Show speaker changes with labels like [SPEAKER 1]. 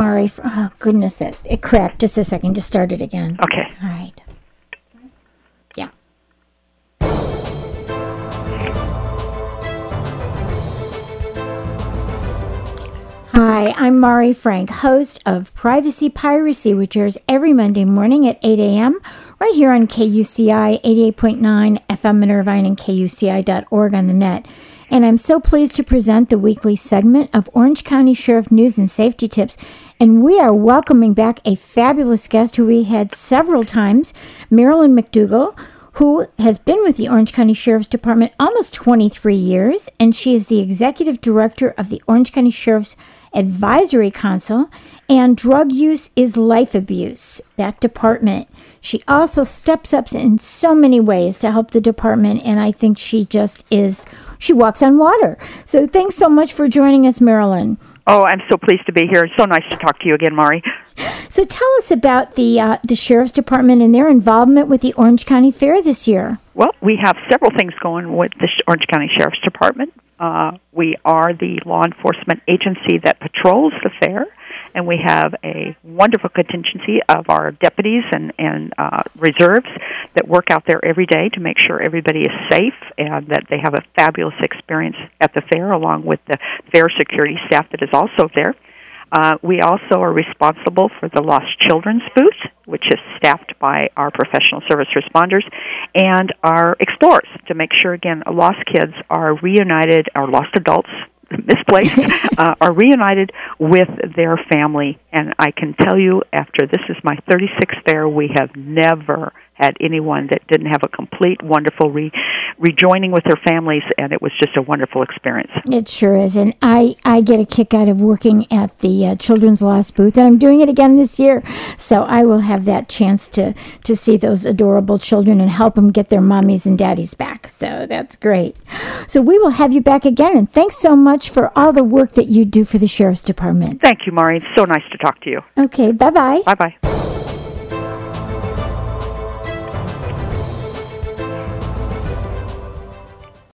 [SPEAKER 1] Mari. Oh, goodness, that it cracked. Just a second. Just start it again.
[SPEAKER 2] Okay.
[SPEAKER 1] All right. Yeah. Hi, I'm Mari Frank, host of Privacy Piracy, which airs every Monday morning at 8 a.m. right here on KUCI 88.9 FM in Irvine and KUCI.org on the net. And I'm so pleased to present the weekly segment of Orange County Sheriff News and Safety Tips. And we are welcoming back a fabulous guest who we had several times, Marilyn MacDougall, who has been with the Orange County Sheriff's Department almost 23 years, and she is the executive director of the Orange County Sheriff's Advisory Council and Drug Use is Life Abuse, that department. She also steps up in so many ways to help the department, and I think she just is, she walks on water. So thanks so much for joining us, Marilyn.
[SPEAKER 2] Oh, I'm so pleased to be here. It's so nice to talk to you again, Mari.
[SPEAKER 1] So tell us about the uh, the sheriff's department and their involvement with the Orange County Fair this year.
[SPEAKER 2] Well, we have several things going with the Orange County Sheriff's Department. Uh, we are the law enforcement agency that patrols the fair, and we have a wonderful contingency of our deputies and, and uh, reserves that work out there every day to make sure everybody is safe and that they have a fabulous experience at the fair, along with the fair security staff that is also there. Uh, we also are responsible for the Lost Children's booth, which is staffed by our professional service responders and our explorers to make sure, again, lost kids are reunited, or lost adults, misplaced, uh, are reunited with their family. And I can tell you, after this is my 36th fair, we have never had anyone that didn't have a complete, wonderful re- rejoining with their families, and it was just a wonderful experience.
[SPEAKER 1] It sure is, and I I get a kick out of working at the uh, Children's Lost booth, and I'm doing it again this year. So I will have that chance to to see those adorable children and help them get their mommies and daddies back. So that's great. So we will have you back again, and thanks so much for all the work that you do for the sheriff's department.
[SPEAKER 2] Thank you, Mari. So nice to talk to you.
[SPEAKER 1] Okay, bye bye.
[SPEAKER 2] Bye bye.